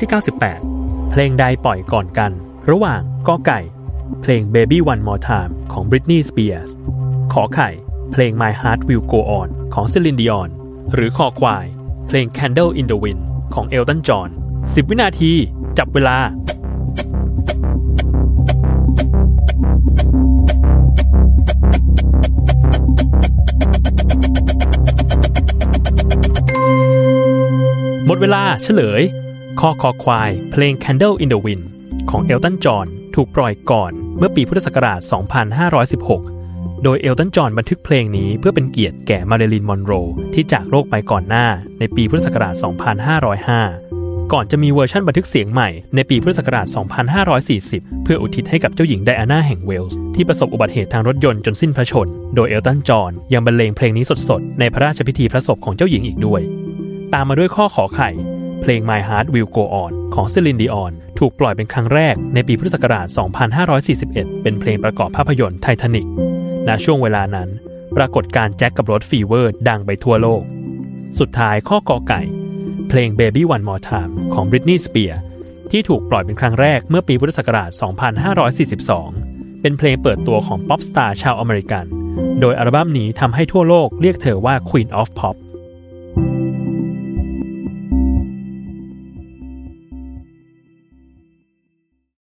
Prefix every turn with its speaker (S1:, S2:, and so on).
S1: ที่ 98 เพลงใดปล่อยก่อนกัน ระหว่างกอไก่ เพลง Baby One More Time ของ Britney Spears ขอไข่ เพลง My Heart Will Go On ของ Celine Dion หรือคอควาย เพลง Candle in the Wind ของ Elton John 10 วินาที จับเวลาหมดเวลาเฉลย คอคอควายเพลง Candle in the Wind ของเอลตันจอห์นถูกปล่อยก่อนเมื่อปีพุทธศักราช 2516 โดยเอลตันจอห์นบันทึกเพลงนี้เพื่อเป็นเกียรติแก่มาริลินมอนโรที่จากโลกไปก่อนหน้าในปีพุทธศักราช 2505 ก่อนจะมีเวอร์ชันบันทึกเสียงใหม่ในปีพุทธศักราช 2540 เพื่ออุทิศให้กับเจ้าหญิงไดอาน่าแห่งเวลส์ที่ประสบอุบัติเหตุทางรถยนต์จนสิ้นพระชนม์ โดยเอลตันจอห์นยังบรรเลงเพลงนี้สดๆในพระราชพิธีพระศพของเจ้าหญิงอีกด้วย ตามมาด้วยข้อขอไข่ เพลง My Heart Will Go On ของ Celine Dion ถูกปล่อยเป็นครั้งแรกในปีพุทธศักราช 2541 เป็นเพลงประกอบภาพยนตร์ไททานิกณช่วงเวลานั้น ปรากฏการณ์แจ็คกับโรสฟีเวอร์ดังไปทั่วโลก สุดท้ายข้อกอไก่ เพลง Baby One More Time ของ Britney Spears ที่ถูกปล่อยเป็นครั้งแรกเมื่อปีพุทธศักราช 2542 เป็นเพลงเปิดตัวของป๊อปสตาร์ชาวอเมริกัน โดยอัลบั้มนี้ทำให้ทั่วโลกเรียกเธอว่า Queen of Pop